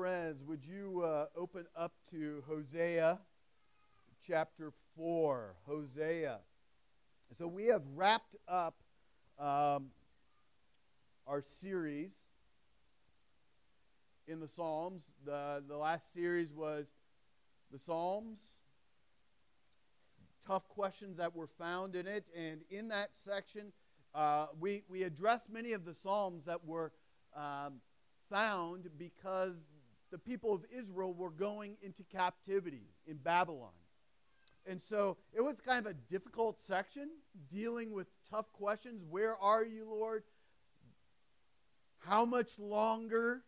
friends, would you uh, open up to Hosea chapter 4? Hosea. So we have wrapped up um, our series in the Psalms. The, the last series was the Psalms, tough questions that were found in it. And in that section, uh, we, we addressed many of the Psalms that were um, found because the people of Israel were going into captivity in Babylon. And so it was kind of a difficult section dealing with tough questions. Where are you, Lord? How much longer?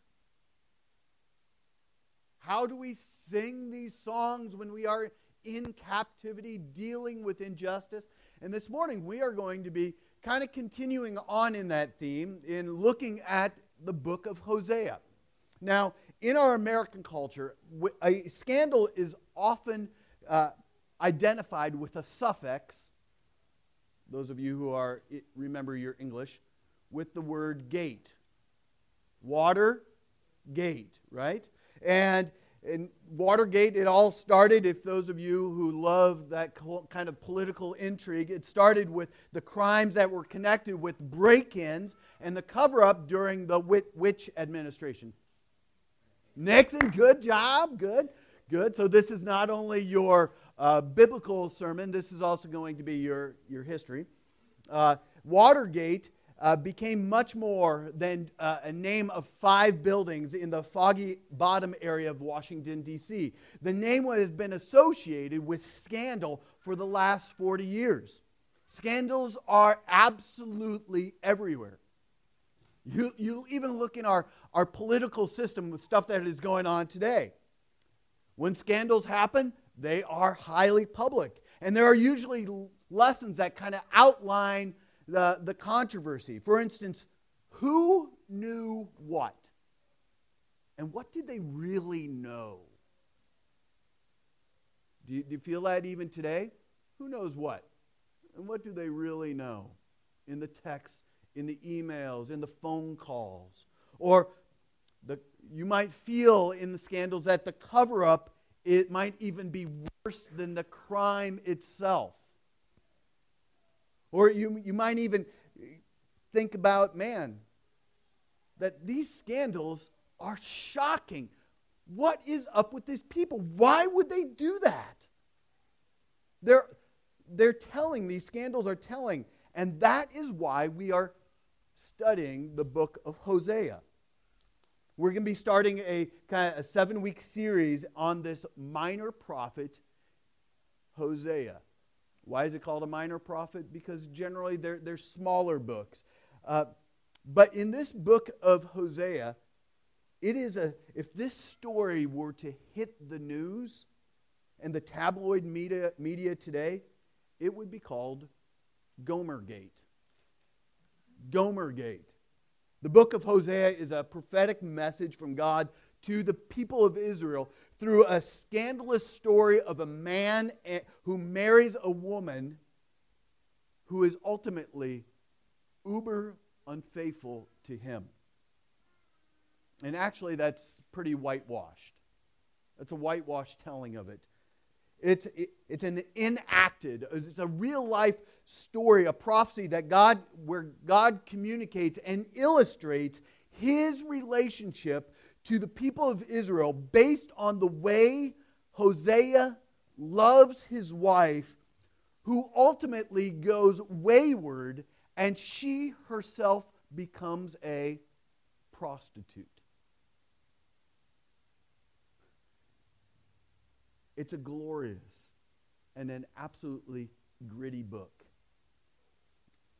How do we sing these songs when we are in captivity, dealing with injustice? And this morning we are going to be kind of continuing on in that theme in looking at the book of Hosea. Now, in our American culture, a scandal is often uh, identified with a suffix. Those of you who are remember your English, with the word gate. Water, gate, right? And in Watergate, it all started, if those of you who love that kind of political intrigue, it started with the crimes that were connected with break ins and the cover up during the which administration? Nixon, good job, good, good. So, this is not only your uh, biblical sermon, this is also going to be your, your history. Uh, Watergate uh, became much more than uh, a name of five buildings in the foggy bottom area of Washington, D.C. The name has been associated with scandal for the last 40 years. Scandals are absolutely everywhere. You, you even look in our, our political system with stuff that is going on today. When scandals happen, they are highly public. And there are usually lessons that kind of outline the, the controversy. For instance, who knew what? And what did they really know? Do you, do you feel that even today? Who knows what? And what do they really know? In the texts, in the emails, in the phone calls. Or the, you might feel in the scandals that the cover up it might even be worse than the crime itself. Or you, you might even think about, man, that these scandals are shocking. What is up with these people? Why would they do that? They're, they're telling, these scandals are telling. And that is why we are studying the book of Hosea. We're going to be starting a kind of a seven week series on this minor prophet, Hosea. Why is it called a minor prophet? Because generally they're, they're smaller books. Uh, but in this book of Hosea, it is a, if this story were to hit the news and the tabloid media, media today, it would be called Gomergate. Gomergate. The book of Hosea is a prophetic message from God to the people of Israel through a scandalous story of a man who marries a woman who is ultimately uber unfaithful to him. And actually, that's pretty whitewashed. That's a whitewashed telling of it. It's, it, it's an enacted, it's a real life story, a prophecy that God, where God communicates and illustrates his relationship to the people of Israel based on the way Hosea loves his wife, who ultimately goes wayward and she herself becomes a prostitute. It's a glorious and an absolutely gritty book.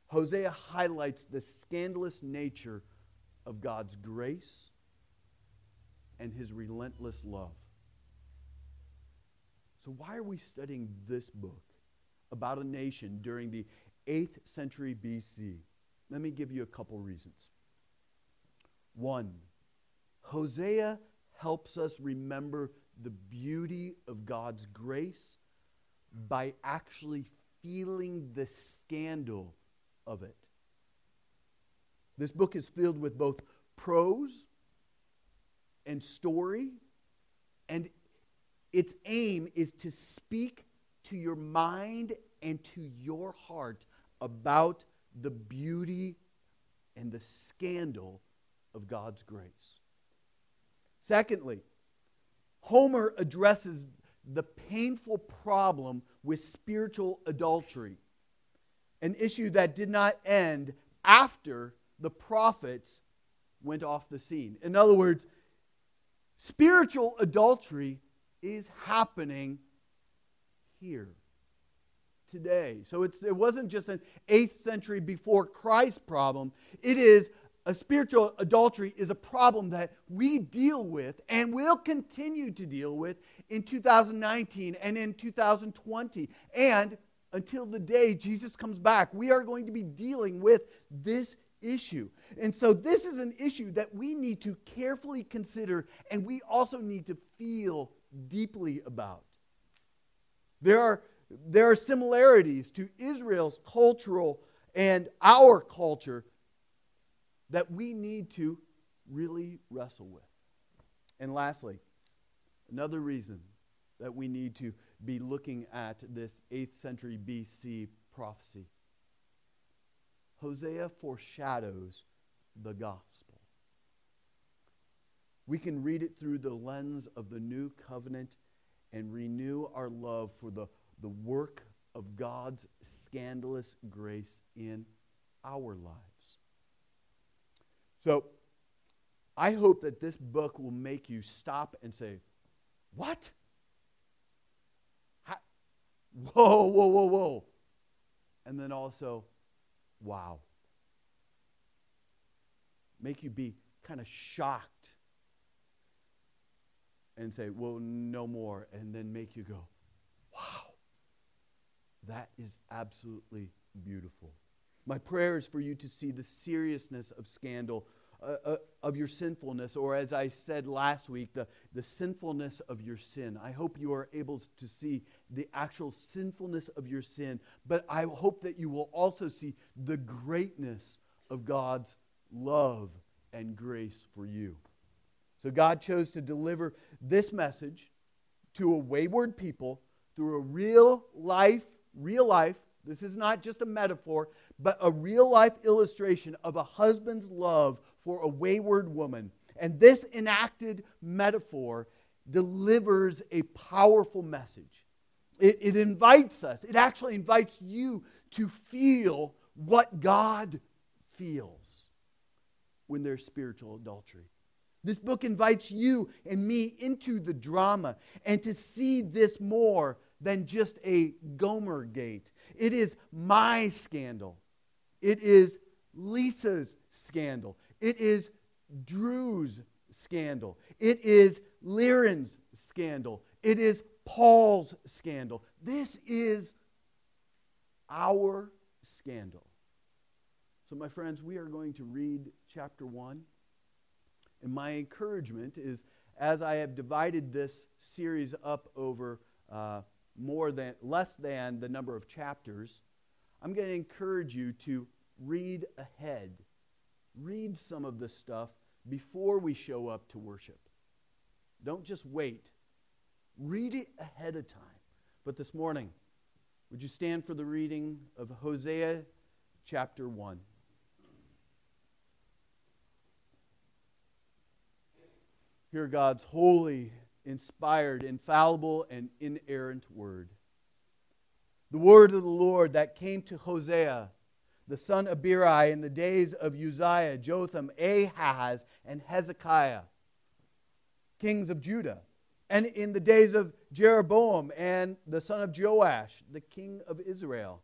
Hosea highlights the scandalous nature of God's grace and his relentless love. So, why are we studying this book about a nation during the 8th century BC? Let me give you a couple reasons. One, Hosea helps us remember the beauty of God's grace by actually feeling the scandal of it. This book is filled with both prose and story, and its aim is to speak to your mind and to your heart about the beauty and the scandal of God's grace. Secondly, Homer addresses the painful problem with spiritual adultery, an issue that did not end after the prophets went off the scene. In other words, spiritual adultery is happening here today. So it wasn't just an 8th century before Christ problem. It is a spiritual adultery is a problem that we deal with and will continue to deal with in 2019 and in 2020 and until the day Jesus comes back. We are going to be dealing with this issue. And so this is an issue that we need to carefully consider and we also need to feel deeply about. There are, there are similarities to Israel's cultural and our culture that we need to really wrestle with. And lastly, another reason that we need to be looking at this 8th century BC prophecy Hosea foreshadows the gospel. We can read it through the lens of the new covenant and renew our love for the, the work of God's scandalous grace in our lives. So, I hope that this book will make you stop and say, What? How? Whoa, whoa, whoa, whoa. And then also, wow. Make you be kind of shocked and say, well, no more. And then make you go, wow. That is absolutely beautiful. My prayer is for you to see the seriousness of scandal, uh, uh, of your sinfulness, or as I said last week, the, the sinfulness of your sin. I hope you are able to see the actual sinfulness of your sin, but I hope that you will also see the greatness of God's love and grace for you. So God chose to deliver this message to a wayward people through a real life, real life. This is not just a metaphor, but a real life illustration of a husband's love for a wayward woman. And this enacted metaphor delivers a powerful message. It, it, invites us, it actually invites you to feel what God feels when there's spiritual adultery. This book invites you and me into the drama and to see this more than just a Gomer gate. It is my scandal. It is Lisa's scandal. It is Drew's scandal. It is Liren's scandal. It is Paul's scandal. This is our scandal. So, my friends, we are going to read chapter 1. And my encouragement is as I have divided this series up over uh, more than, less than the number of chapters, I'm going to encourage you to read ahead. Read some of the stuff before we show up to worship. Don't just wait. Read it ahead of time. But this morning, would you stand for the reading of Hosea chapter 1? Hear God's holy, inspired, infallible, and inerrant word. The word of the Lord that came to Hosea, the son of Beeri, in the days of Uzziah, Jotham, Ahaz, and Hezekiah, kings of Judah, and in the days of Jeroboam and the son of Joash, the king of Israel.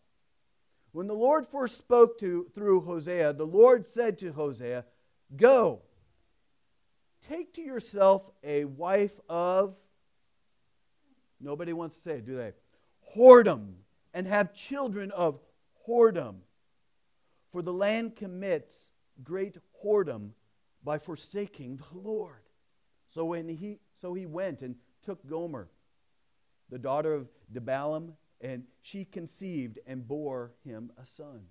When the Lord first spoke to through Hosea, the Lord said to Hosea, Go Take to yourself a wife of, nobody wants to say it, do they? Whoredom, and have children of whoredom. For the land commits great whoredom by forsaking the Lord. So when he so he went and took Gomer, the daughter of Diblaim, and she conceived and bore him a son.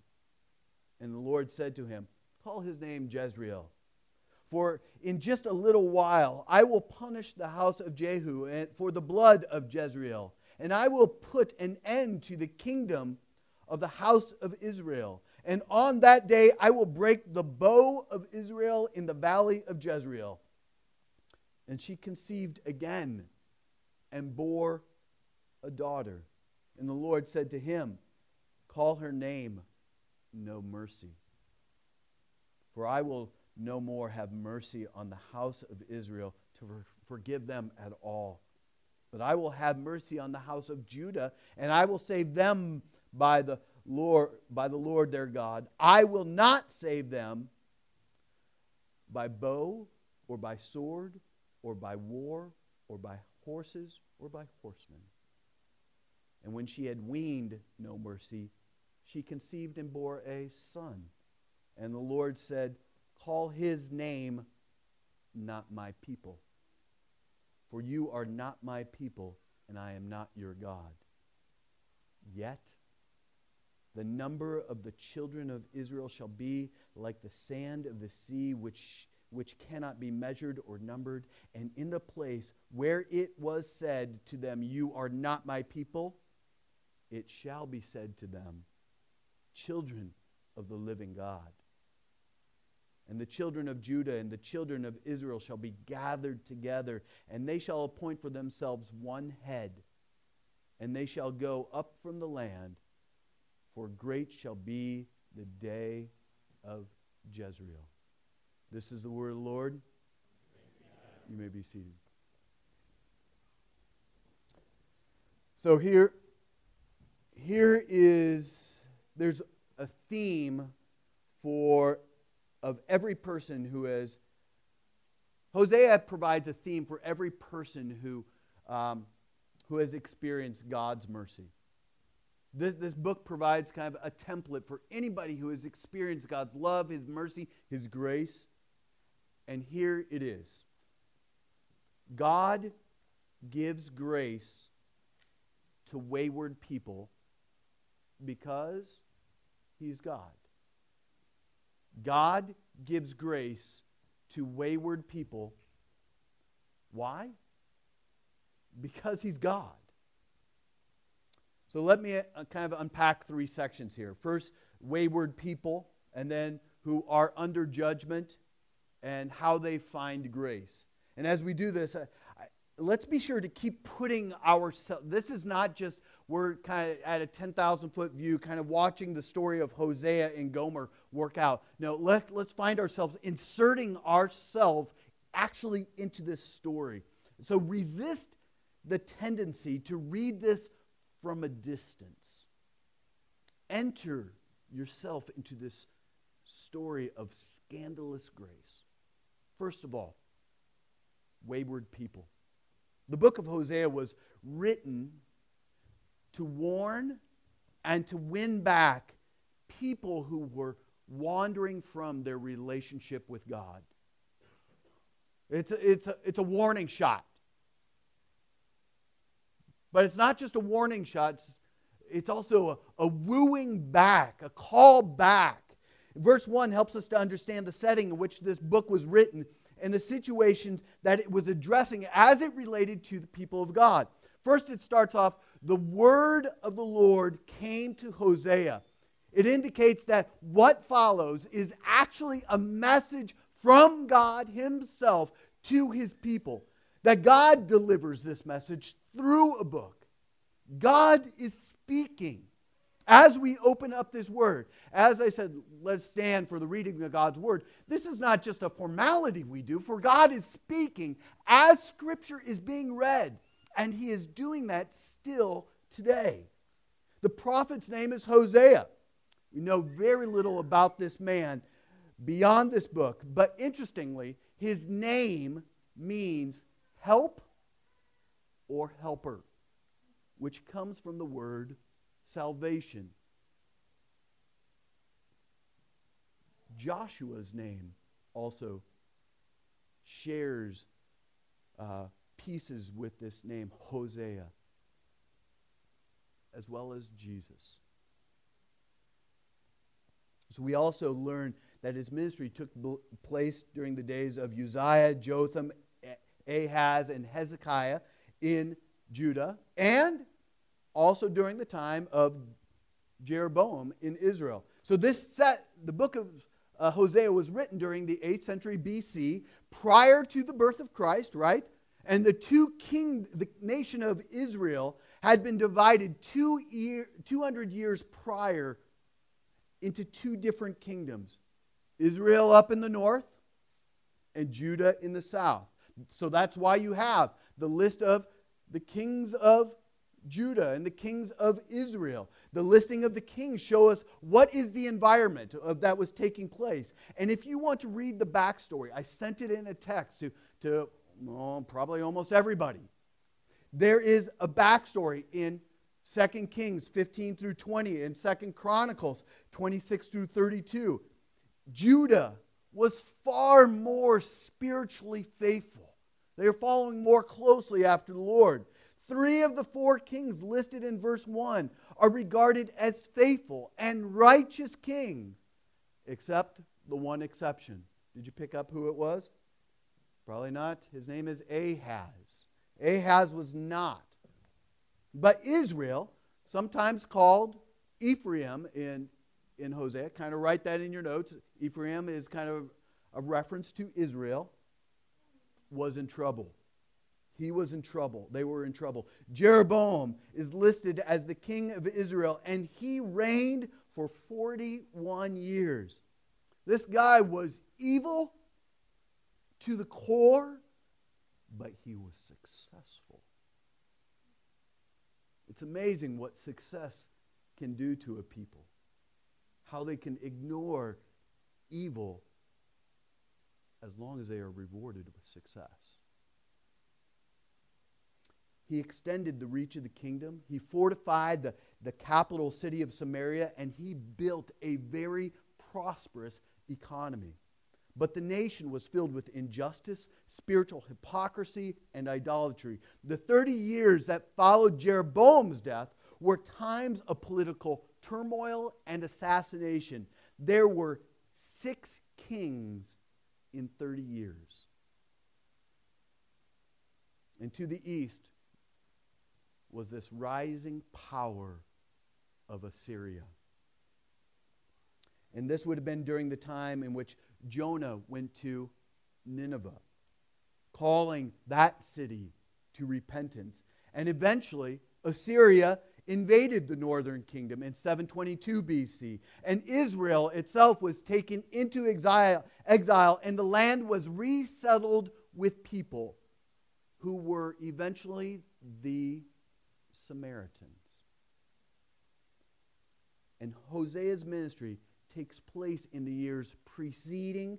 And the Lord said to him, Call his name Jezreel For in just a little while I will punish the house of Jehu for the blood of Jezreel, and I will put an end to the kingdom of the house of Israel. And on that day I will break the bow of Israel in the valley of Jezreel. And she conceived again and bore a daughter. And the Lord said to him, Call her name No Mercy. For I will no more have mercy on the house of Israel to forgive them at all. But I will have mercy on the house of Judah, and I will save them by the Lord, by the Lord their God. I will not save them by bow or by sword or by war or by horses or by horsemen. And when she had weaned no mercy, she conceived and bore a son. And the Lord said, Call his name not my people. For you are not my people, and I am not your God. Yet the number of the children of Israel shall be like the sand of the sea, which, which cannot be measured or numbered. And in the place where it was said to them, You are not my people, it shall be said to them, Children of the living God. And the children of Judah and the children of Israel shall be gathered together, and they shall appoint for themselves one head, and they shall go up from the land, for great shall be the day of Jezreel. This is the word of the Lord. You may be seated. So here, here is there's a theme for of every person who has. Hosea provides a theme for every person who, um, who has experienced God's mercy. This, this book provides kind of a template for anybody who has experienced God's love, His mercy, His grace. And here it is God gives grace to wayward people because He's God. God gives grace to wayward people. Why? Because He's God. So let me uh, kind of unpack three sections here. First, wayward people, and then who are under judgment, and how they find grace. And as we do this, I, I, let's be sure to keep putting ourselves. This is not just we're kind of at a 10,000 foot view, kind of watching the story of Hosea and Gomer work out. No, let, let's find ourselves inserting ourselves actually into this story. So resist the tendency to read this from a distance. Enter yourself into this story of scandalous grace. First of all, wayward people. The book of Hosea was written to warn and to win back people who were wandering from their relationship with God. It's a, it's a, it's a warning shot. But it's not just a warning shot, it's, it's also a, a wooing back, a call back. Verse 1 helps us to understand the setting in which this book was written and the situations that it was addressing as it related to the people of God. First, it starts off the word of the Lord came to Hosea. It indicates that what follows is actually a message from God Himself to His people. That God delivers this message through a book. God is speaking. As we open up this word, as I said, let's stand for the reading of God's word. This is not just a formality we do, for God is speaking as scripture is being read. And he is doing that still today. The prophet's name is Hosea. We know very little about this man beyond this book, but interestingly, his name means help or helper, which comes from the word salvation. Joshua's name also shares uh, pieces with this name, Hosea, as well as Jesus. So we also learn that his ministry took place during the days of Uzziah, Jotham, Ahaz, and Hezekiah in Judah, and also during the time of Jeroboam in Israel. So this set, the book of uh, Hosea was written during the 8th century BC, prior to the birth of Christ, right? And the two king, the nation of Israel had been divided two year, 200 years prior into two different kingdoms Israel up in the north and Judah in the south. So that's why you have the list of the kings of Judah and the kings of Israel. The listing of the kings show us what is the environment of that was taking place. And if you want to read the backstory, I sent it in a text to, to well, probably almost everybody. There is a backstory in 2 Kings 15 through 20 and 2 Chronicles 26 through 32. Judah was far more spiritually faithful. They are following more closely after the Lord. Three of the four kings listed in verse 1 are regarded as faithful and righteous kings, except the one exception. Did you pick up who it was? Probably not. His name is Ahaz. Ahaz was not. But Israel, sometimes called Ephraim in, in Hosea, kind of write that in your notes. Ephraim is kind of a reference to Israel, was in trouble. He was in trouble. They were in trouble. Jeroboam is listed as the king of Israel, and he reigned for 41 years. This guy was evil to the core, but he was successful. It's amazing what success can do to a people, how they can ignore evil as long as they are rewarded with success. He extended the reach of the kingdom. He fortified the, the capital city of Samaria, and he built a very prosperous economy. But the nation was filled with injustice, spiritual hypocrisy, and idolatry. The 30 years that followed Jeroboam's death were times of political turmoil and assassination. There were six kings in 30 years. And to the east, was this rising power of Assyria. And this would have been during the time in which Jonah went to Nineveh, calling that city to repentance. And eventually, Assyria invaded the northern kingdom in 722 BC. And Israel itself was taken into exile, exile, and the land was resettled with people who were eventually the Samaritans. And Hosea's ministry takes place in the years preceding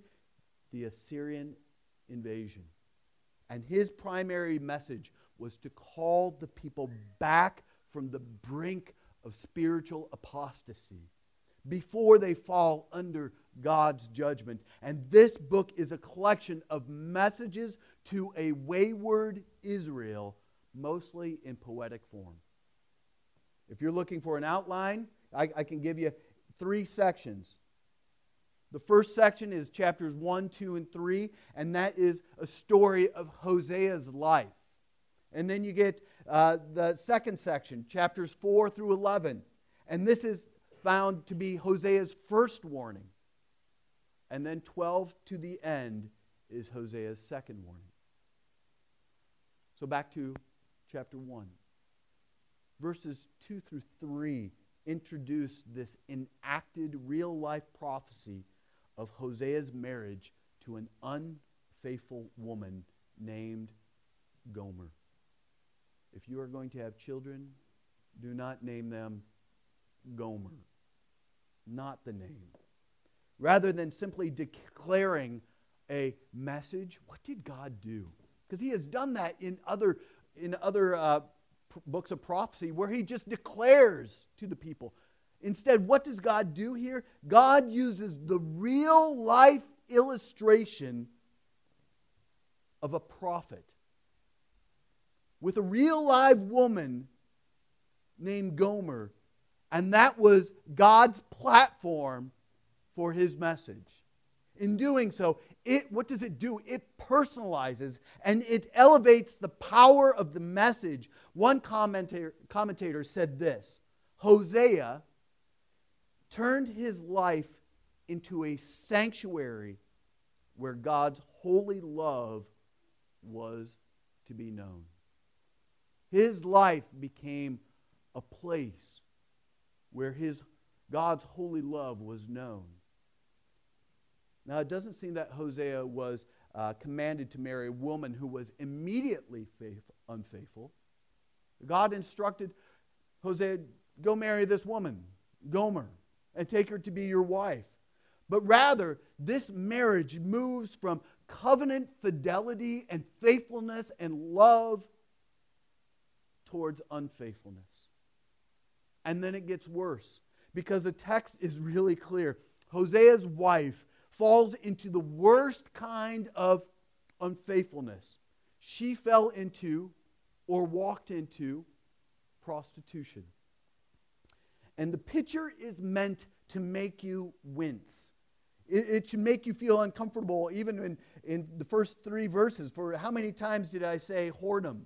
the Assyrian invasion. And his primary message was to call the people back from the brink of spiritual apostasy before they fall under God's judgment. And this book is a collection of messages to a wayward Israel mostly in poetic form. If you're looking for an outline, I, I can give you three sections. The first section is chapters 1, 2, and 3, and that is a story of Hosea's life. And then you get uh, the second section, chapters 4 through 11. And this is found to be Hosea's first warning. And then 12 to the end is Hosea's second warning. So back to chapter 1. Verses 2 through 3 introduce this enacted real life prophecy of Hosea's marriage to an unfaithful woman named Gomer. If you are going to have children, do not name them Gomer. Not the name. Rather than simply declaring a message, what did God do? Because He has done that in other in other uh, books of prophecy where he just declares to the people. Instead, what does God do here? God uses the real life illustration of a prophet with a real live woman named Gomer, and that was God's platform for his message. In doing so, it what does it do? It personalizes and it elevates the power of the message. One commentator, commentator said this Hosea turned his life into a sanctuary where God's holy love was to be known. His life became a place where his God's holy love was known. Now, it doesn't seem that Hosea was uh, commanded to marry a woman who was immediately faithful, unfaithful. God instructed Hosea, go marry this woman, Gomer, and take her to be your wife. But rather, this marriage moves from covenant fidelity and faithfulness and love towards unfaithfulness. And then it gets worse because the text is really clear. Hosea's wife falls into the worst kind of unfaithfulness. She fell into or walked into prostitution. And the picture is meant to make you wince. It, it, should make you feel uncomfortable, even in, in the first three verses. For how many times did I say whoredom?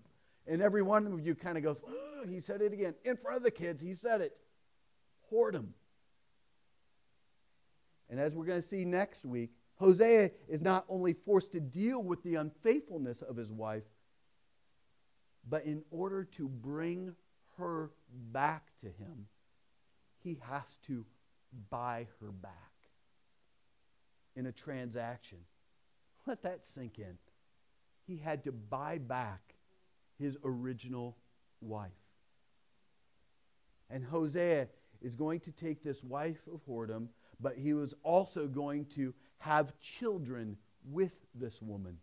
And every one of you kind of goes, oh, he said it again. In front of the kids, he said it. Whoredom. And as we're going to see next week, Hosea is not only forced to deal with the unfaithfulness of his wife, but in order to bring her back to him, he has to buy her back in a transaction. Let that sink in. He had to buy back his original wife. And Hosea is going to take this wife of whoredom, but he was also going to have children with this woman.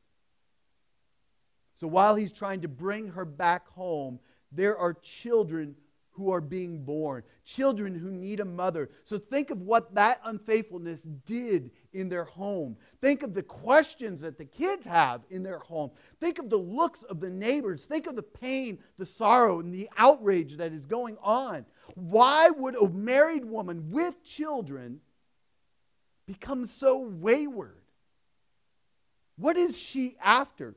So while he's trying to bring her back home, there are children who are being born, children who need a mother. So think of what that unfaithfulness did in their home. Think of the questions that the kids have in their home. Think of the looks of the neighbors. Think of the pain, the sorrow, and the outrage that is going on. Why would a married woman with children become so wayward? What is she after?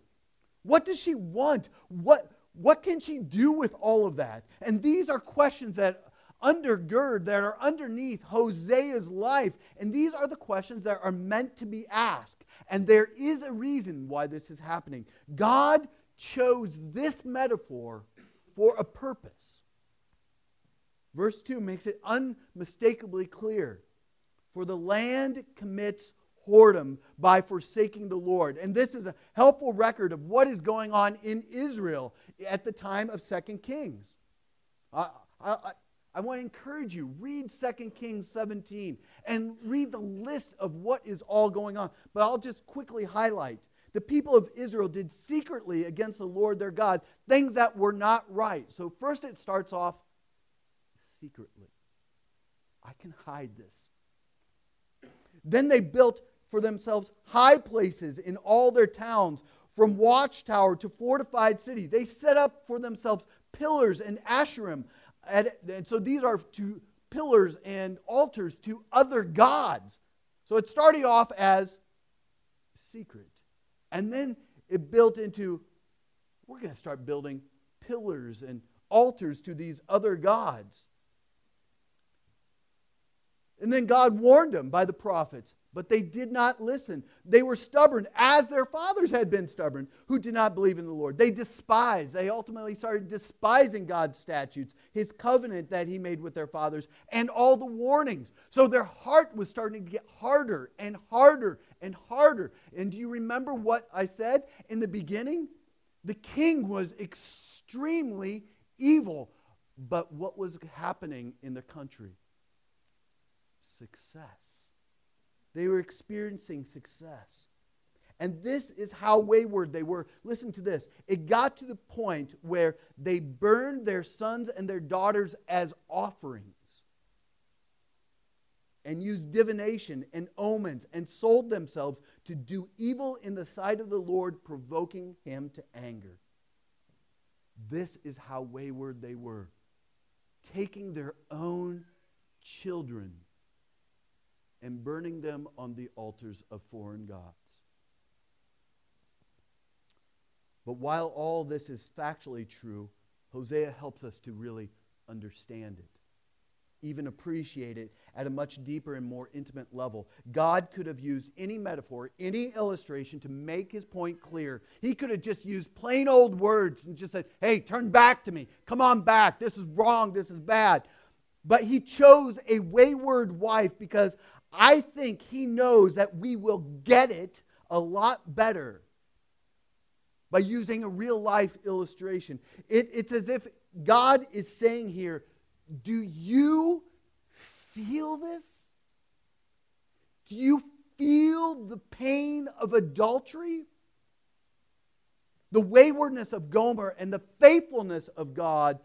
What does she want? What, what can she do with all of that? And these are questions that undergird, that are underneath Hosea's life. And these are the questions that are meant to be asked. And there is a reason why this is happening. God chose this metaphor for a purpose. Verse 2 makes it unmistakably clear. For the land commits whoredom by forsaking the Lord. And this is a helpful record of what is going on in Israel at the time of Second Kings. I, I, I want to encourage you, read Second Kings 17 and read the list of what is all going on. But I'll just quickly highlight. The people of Israel did secretly against the Lord their God things that were not right. So, first it starts off secretly. I can hide this. Then they built for themselves high places in all their towns, from watchtower to fortified city. They set up for themselves pillars and asherim. And, so these are to pillars and altars to other gods. So it started off as secret. And then it built into we're going to start building pillars and altars to these other gods. And then God warned them by the prophets but they did not listen. They were stubborn, as their fathers had been stubborn, who did not believe in the Lord. They despised, they ultimately started despising God's statutes, his covenant that he made with their fathers, and all the warnings. So their heart was starting to get harder and harder and harder. And do you remember what I said in the beginning? The king was extremely evil. But what was happening in the country? Success they were experiencing success. And this is how wayward they were. Listen to this. It got to the point where they burned their sons and their daughters as offerings and used divination and omens and sold themselves to do evil in the sight of the Lord, provoking him to anger. This is how wayward they were, taking their own children and burning them on the altars of foreign gods. But while all this is factually true, Hosea helps us to really understand it, even appreciate it at a much deeper and more intimate level. God could have used any metaphor, any illustration to make his point clear. He could have just used plain old words and just said, Hey, turn back to me. Come on back. This is wrong. This is bad. But he chose a wayward wife because I think he knows that we will get it a lot better by using a real life illustration. It, it's as if God is saying here, Do you feel this? Do you feel the pain of adultery? The waywardness of Gomer and the faithfulness of God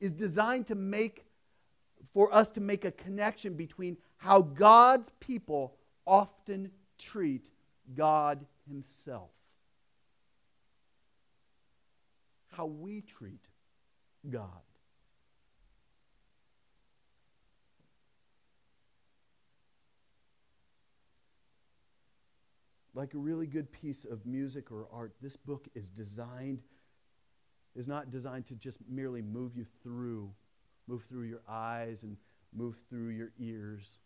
is designed to make for us to make a connection between how God's people often treat God Himself. How we treat God. Like a really good piece of music or art, this book is designed, is not designed to just merely move you through move through your eyes and move through your ears.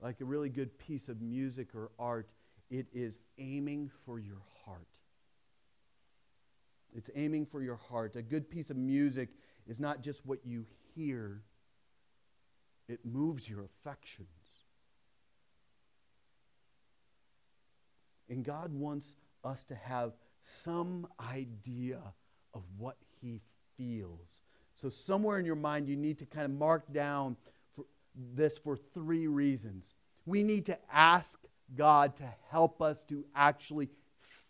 Like a really good piece of music or art, it is aiming for your heart. It's aiming for your heart. A good piece of music is not just what you hear, it moves your affections. And God wants us to have some idea of what He feels so, somewhere in your mind, you need to kind of mark down this for three reasons. We need to ask God to help us to actually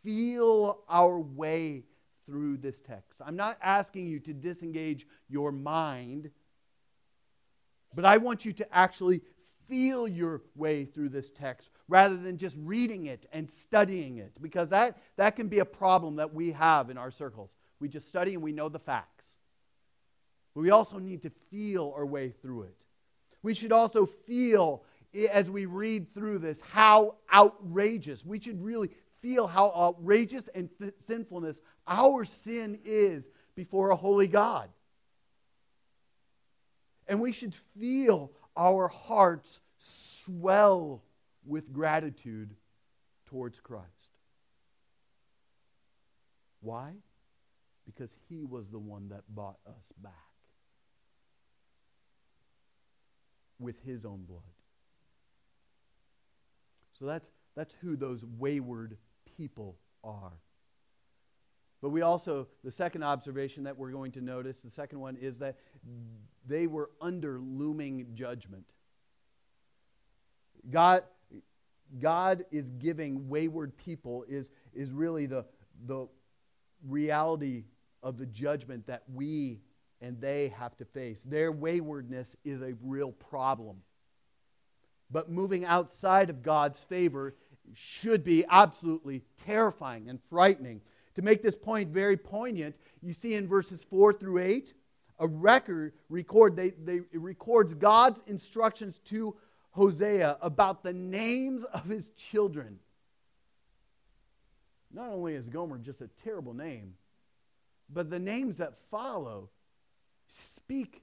feel our way through this text. I'm not asking you to disengage your mind, but I want you to actually feel your way through this text rather than just reading it and studying it, because that, that can be a problem that we have in our circles. We just study and we know the facts. But we also need to feel our way through it. We should also feel, as we read through this, how outrageous. We should really feel how outrageous and th- sinfulness our sin is before a holy God. And we should feel our hearts swell with gratitude towards Christ. Why? Because he was the one that bought us back. With his own blood. So that's, that's who those wayward people are. But we also, the second observation that we're going to notice, the second one is that they were under looming judgment. God, God is giving wayward people, is, is really the, the reality of the judgment that we and they have to face. Their waywardness is a real problem. But moving outside of God's favor should be absolutely terrifying and frightening. To make this point very poignant, you see in verses 4 through 8, a record record they, they records God's instructions to Hosea about the names of his children. Not only is Gomer just a terrible name, but the names that follow speak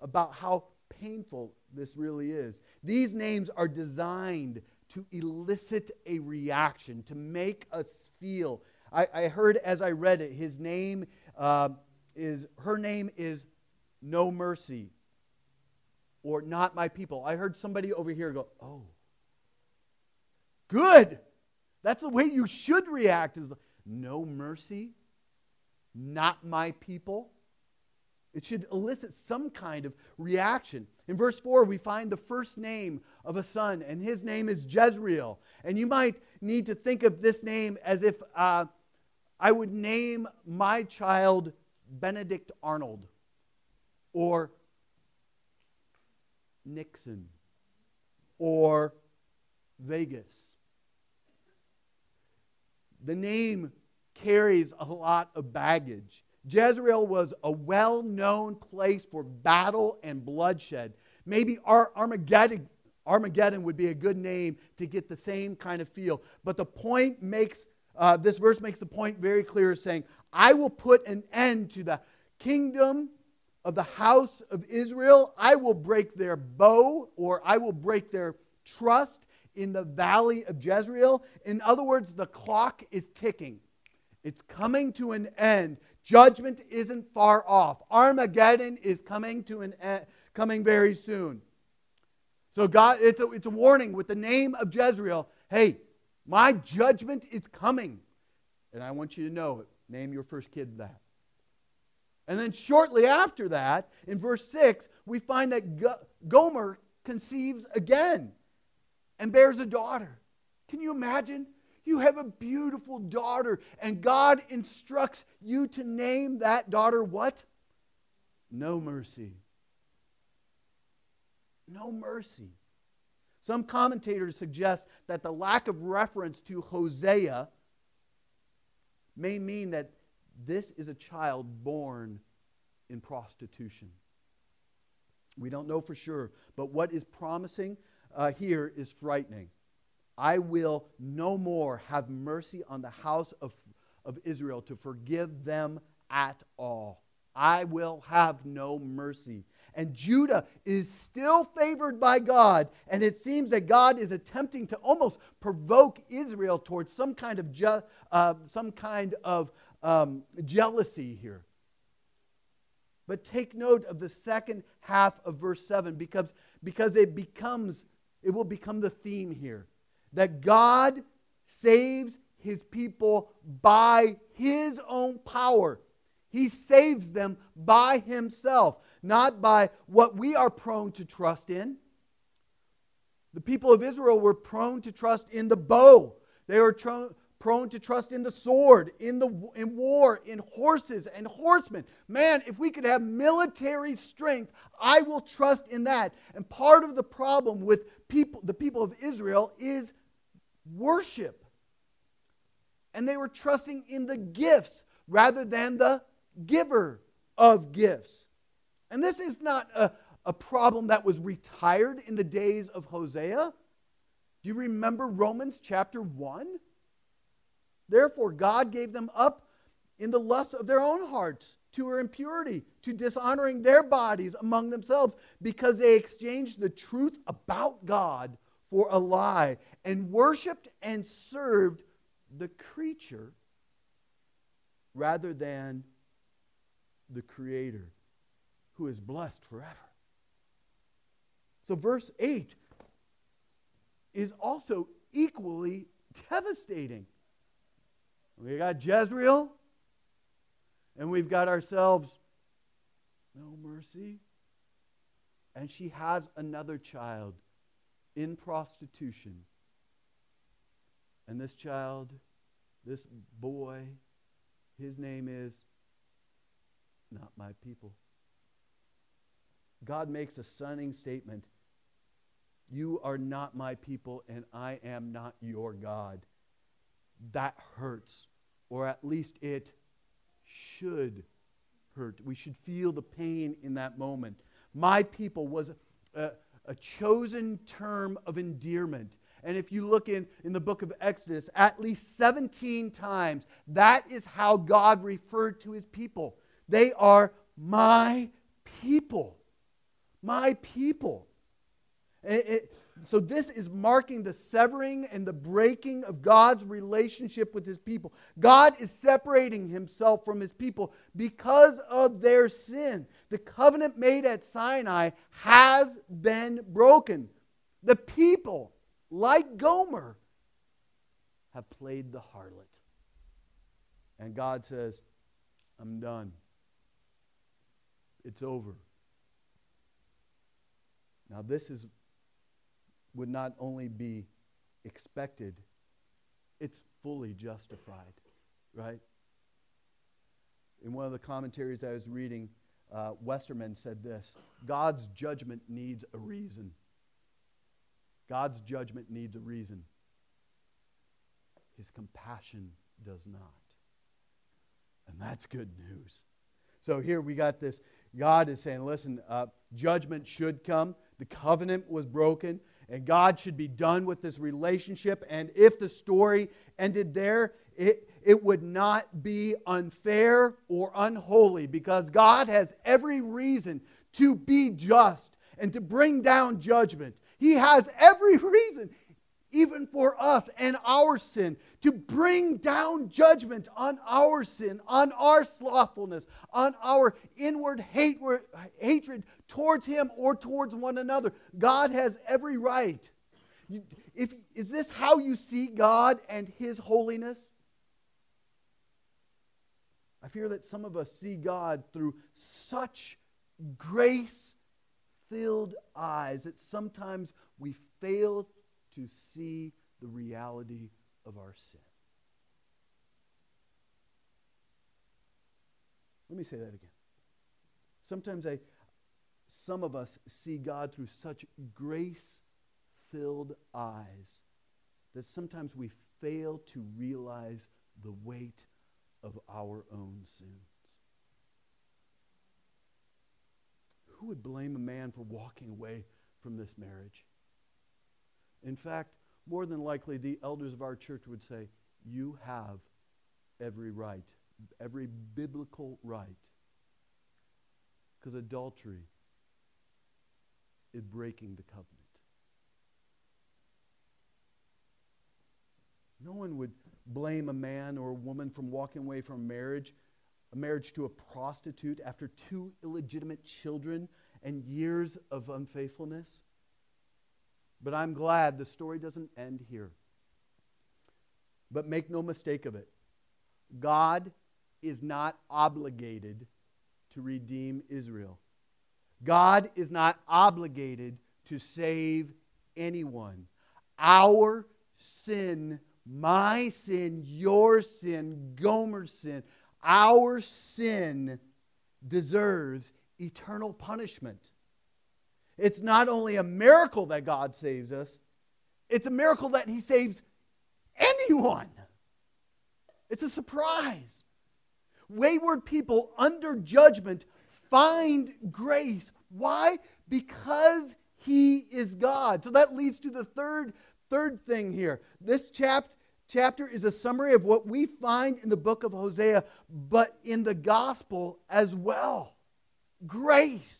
about how painful this really is. These names are designed to elicit a reaction, to make us feel. I, I heard as I read it, his name uh, is, her name is No Mercy or Not My People. I heard somebody over here go, Oh, good. That's the way you should react is no mercy, not my people. It should elicit some kind of reaction. In verse 4, we find the first name of a son, and his name is Jezreel. And you might need to think of this name as if uh, I would name my child Benedict Arnold or Nixon or Vegas. The name carries a lot of baggage. Jezreel was a well known place for battle and bloodshed. Maybe Armageddon, Armageddon would be a good name to get the same kind of feel. But the point makes, uh, this verse makes the point very clear, saying, I will put an end to the kingdom of the house of Israel. I will break their bow, or I will break their trust in the valley of Jezreel. In other words, the clock is ticking. It's coming to an end. Judgment isn't far off. Armageddon is coming to an end, coming very soon. So God, it's a, it's a warning with the name of Jezreel. Hey, my judgment is coming. And I want you to know it. Name your first kid that. And then shortly after that, in verse 6, we find that Gomer conceives again and bears a daughter. Can you imagine? You have a beautiful daughter, and God instructs you to name that daughter what? No mercy. No mercy. Some commentators suggest that the lack of reference to Hosea may mean that this is a child born in prostitution. We don't know for sure, but what is promising uh, here is frightening. I will no more have mercy on the house of, of Israel to forgive them at all. I will have no mercy. And Judah is still favored by God, and it seems that God is attempting to almost provoke Israel towards some kind of, je- uh, some kind of um, jealousy here. But take note of the second half of verse 7 because, because it becomes, it will become the theme here. That God saves his people by his own power. He saves them by himself, not by what we are prone to trust in. The people of Israel were prone to trust in the bow. They were tr- prone to trust in the sword, in, the, in war, in horses and horsemen. Man, if we could have military strength, I will trust in that. And part of the problem with people, the people of Israel is worship. And they were trusting in the gifts rather than the giver of gifts. And this is not a, a problem that was retired in the days of Hosea. Do you remember Romans chapter 1? Therefore, God gave them up in the lust of their own hearts to her impurity, to dishonoring their bodies among themselves, because they exchanged the truth about God for a lie and worshiped and served the creature rather than the Creator, who is blessed forever. So, verse 8 is also equally devastating. We got Jezreel, and we've got ourselves no mercy. And she has another child in prostitution. And this child, this boy, his name is not my people. God makes a stunning statement You are not my people, and I am not your God. That hurts, or at least it should hurt. We should feel the pain in that moment. My people was a, a chosen term of endearment. And if you look in, in the book of Exodus, at least 17 times, that is how God referred to his people. They are my people. My people. It, it, so, this is marking the severing and the breaking of God's relationship with his people. God is separating himself from his people because of their sin. The covenant made at Sinai has been broken. The people, like Gomer, have played the harlot. And God says, I'm done. It's over. Now, this is, would not only be expected, it's fully justified, right? In one of the commentaries I was reading, uh, Westermann said this God's judgment needs a reason. God's judgment needs a reason. His compassion does not. And that's good news. So here we got this God is saying, listen, uh, judgment should come. The covenant was broken. and God should be done with this relationship. And if the story ended there, it, it would not be unfair or unholy because God has every reason to be just and to bring down judgment. He has every reason, even for us and our sin, to bring down judgment on our sin, on our slothfulness, on our inward hate, hatred towards Him or towards one another. God has every right. If, is this how you see God and His holiness? I fear that some of us see God through such grace filled eyes that sometimes we fail to see the reality of our sin. Let me say that again. Sometimes I, some of us see God through such grace filled eyes that sometimes we fail to realize the weight of our own sins. Who would blame a man for walking away from this marriage? In fact, more than likely, the elders of our church would say, You have every right, every biblical right. Because adultery is breaking the covenant. No one would blame a man or a woman from walking away from marriage, a marriage to a prostitute after two illegitimate children and years of unfaithfulness. But I'm glad the story doesn't end here. But make no mistake of it God is not obligated to redeem Israel. God is not obligated to save anyone. Our sin my sin, your sin, Gomer's sin, our sin deserves eternal punishment. It's not only a miracle that God saves us, it's a miracle that He saves anyone. It's a surprise. Wayward people under judgment find grace. Why? Because He is God. So that leads to the third Third thing here this chap- chapter is a summary of what we find in the book of Hosea, but in the gospel as well. Grace.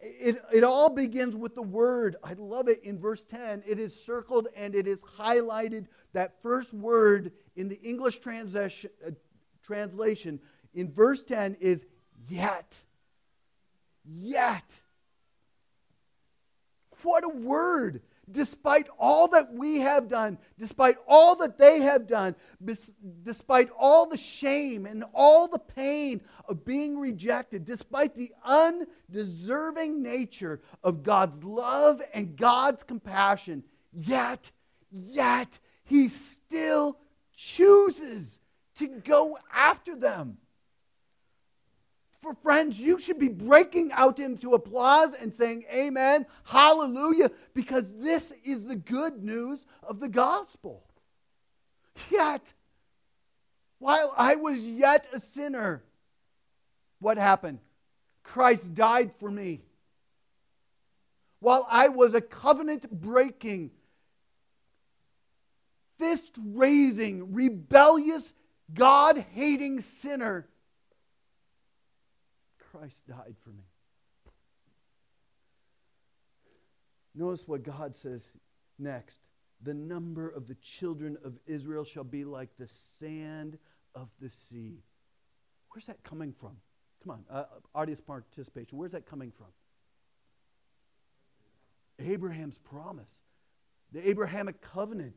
It, it all begins with the word. I love it in verse 10. It is circled and it is highlighted. That first word in the English translation, uh, translation in verse 10 is yet. Yet. What a word despite all that we have done, despite all that they have done, despite all the shame and all the pain of being rejected, despite the undeserving nature of God's love and God's compassion, yet, yet, He still chooses to go after them for friends, you should be breaking out into applause and saying, Amen, hallelujah, because this is the good news of the gospel. Yet, while I was yet a sinner, what happened? Christ died for me. While I was a covenant breaking, fist raising, rebellious, God hating sinner, Christ died for me. Notice what God says next. The number of the children of Israel shall be like the sand of the sea. Where's that coming from? Come on, uh, audience participation. Where's that coming from? Abraham's promise, the Abrahamic covenant.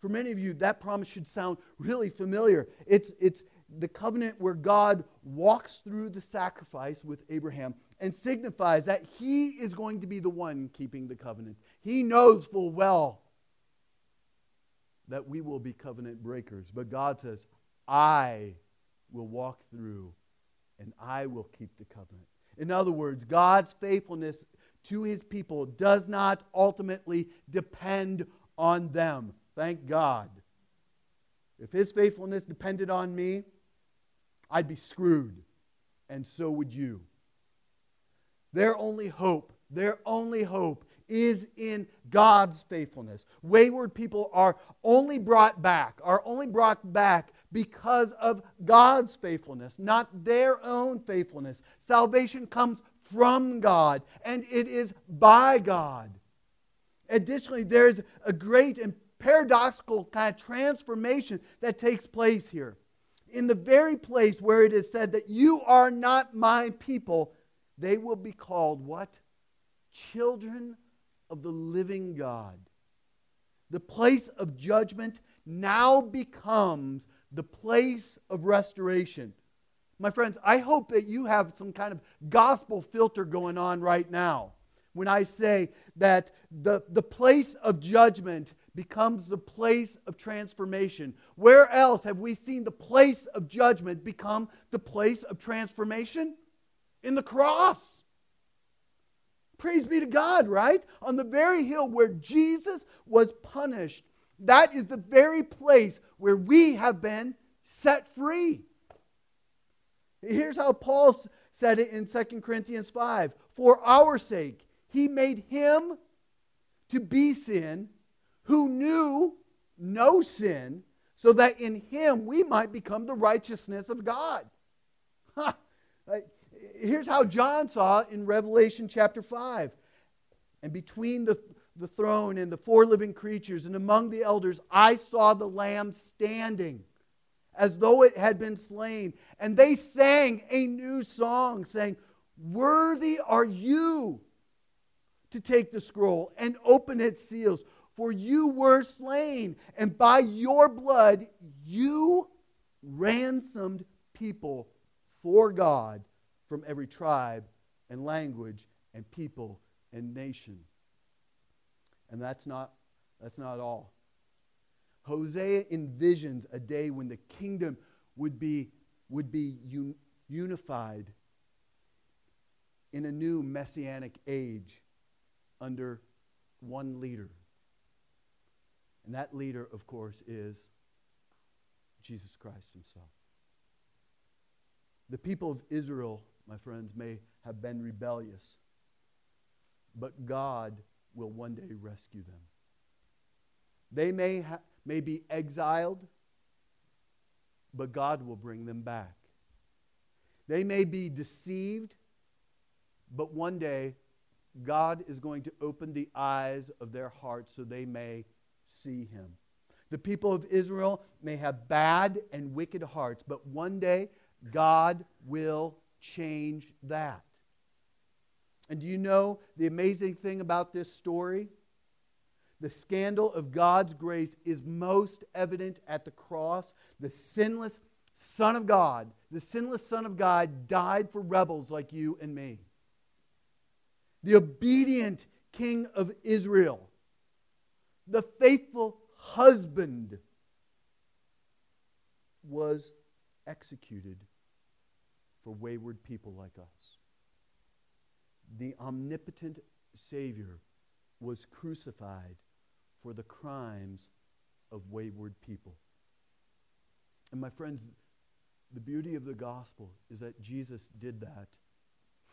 For many of you, that promise should sound really familiar. It's, it's, the covenant where God walks through the sacrifice with Abraham and signifies that he is going to be the one keeping the covenant. He knows full well that we will be covenant breakers, but God says, I will walk through and I will keep the covenant. In other words, God's faithfulness to his people does not ultimately depend on them. Thank God. If his faithfulness depended on me, I'd be screwed, and so would you. Their only hope, their only hope is in God's faithfulness. Wayward people are only brought back, are only brought back because of God's faithfulness, not their own faithfulness. Salvation comes from God, and it is by God. Additionally, there's a great and paradoxical kind of transformation that takes place here. In the very place where it is said that you are not my people, they will be called what? Children of the living God. The place of judgment now becomes the place of restoration. My friends, I hope that you have some kind of gospel filter going on right now when I say that the, the place of judgment becomes the place of transformation. Where else have we seen the place of judgment become the place of transformation? In the cross. Praise be to God, right? On the very hill where Jesus was punished, that is the very place where we have been set free. Here's how Paul said it in 2 Corinthians 5 For our sake, he made him to be sin who knew no sin, so that in him we might become the righteousness of God. Here's how John saw in Revelation chapter 5. And between the, the throne and the four living creatures and among the elders, I saw the Lamb standing as though it had been slain. And they sang a new song, saying, Worthy are you to take the scroll and open its seals, for you were slain, and by your blood you ransomed people for God from every tribe and language and people and nation. And that's not, that's not all. Hosea envisions a day when the kingdom would be, would be un, unified in a new messianic age under one leader. And that leader, of course, is Jesus Christ himself. The people of Israel, my friends, may have been rebellious, but God will one day rescue them. They may, ha- may be exiled, but God will bring them back. They may be deceived, but one day God is going to open the eyes of their hearts so they may see him. The people of Israel may have bad and wicked hearts, but one day God will change that. And do you know the amazing thing about this story? The scandal of God's grace is most evident at the cross. The sinless Son of God, the sinless Son of God, died for rebels like you and me. The obedient King of Israel the faithful husband was executed for wayward people like us. The omnipotent Savior was crucified for the crimes of wayward people. And my friends, the beauty of the gospel is that Jesus did that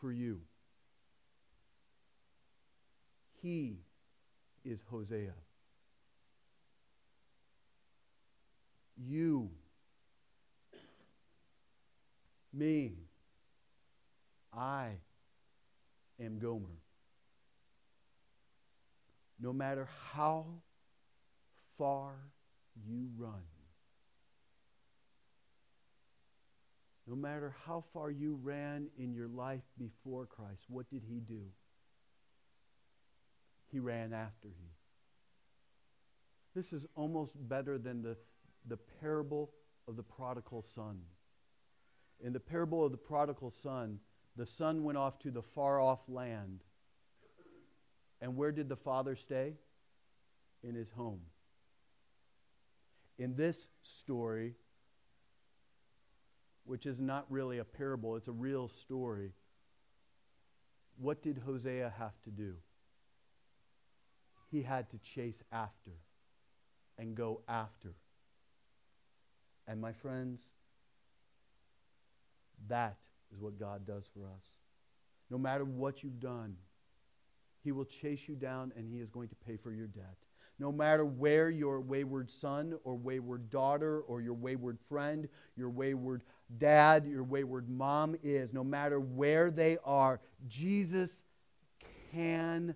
for you. He is Hosea. You, me, I am Gomer. No matter how far you run, no matter how far you ran in your life before Christ, what did he do? He ran after you. This is almost better than the the parable of the prodigal son. In the parable of the prodigal son, the son went off to the far off land. And where did the father stay? In his home. In this story, which is not really a parable, it's a real story, what did Hosea have to do? He had to chase after and go after and my friends, that is what God does for us. No matter what you've done, He will chase you down and He is going to pay for your debt. No matter where your wayward son or wayward daughter or your wayward friend, your wayward dad, your wayward mom is, no matter where they are, Jesus can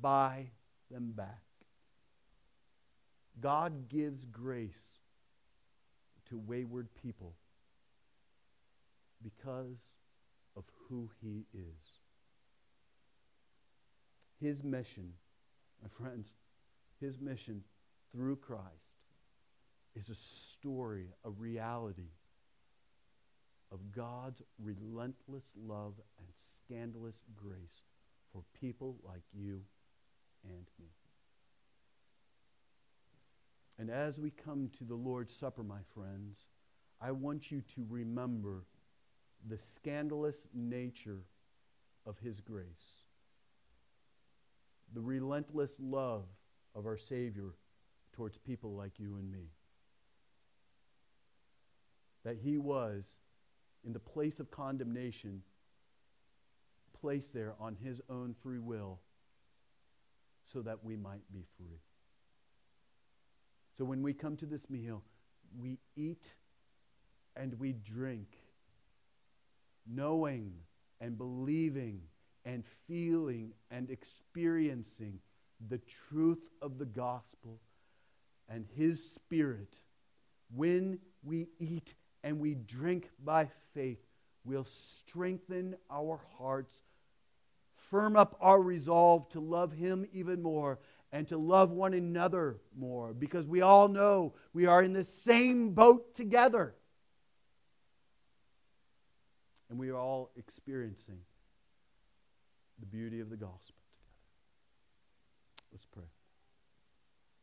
buy them back. God gives grace to wayward people because of who he is. His mission, my friends, his mission through Christ is a story, a reality of God's relentless love and scandalous grace for people like you and me. And as we come to the Lord's Supper, my friends, I want you to remember the scandalous nature of His grace, the relentless love of our Savior towards people like you and me. That He was, in the place of condemnation, placed there on His own free will so that we might be free. So when we come to this meal, we eat and we drink, knowing and believing and feeling and experiencing the truth of the gospel and His Spirit. When we eat and we drink by faith, we'll strengthen our hearts, firm up our resolve to love Him even more and to love one another more because we all know we are in the same boat together. And we are all experiencing the beauty of the gospel together. Let's pray.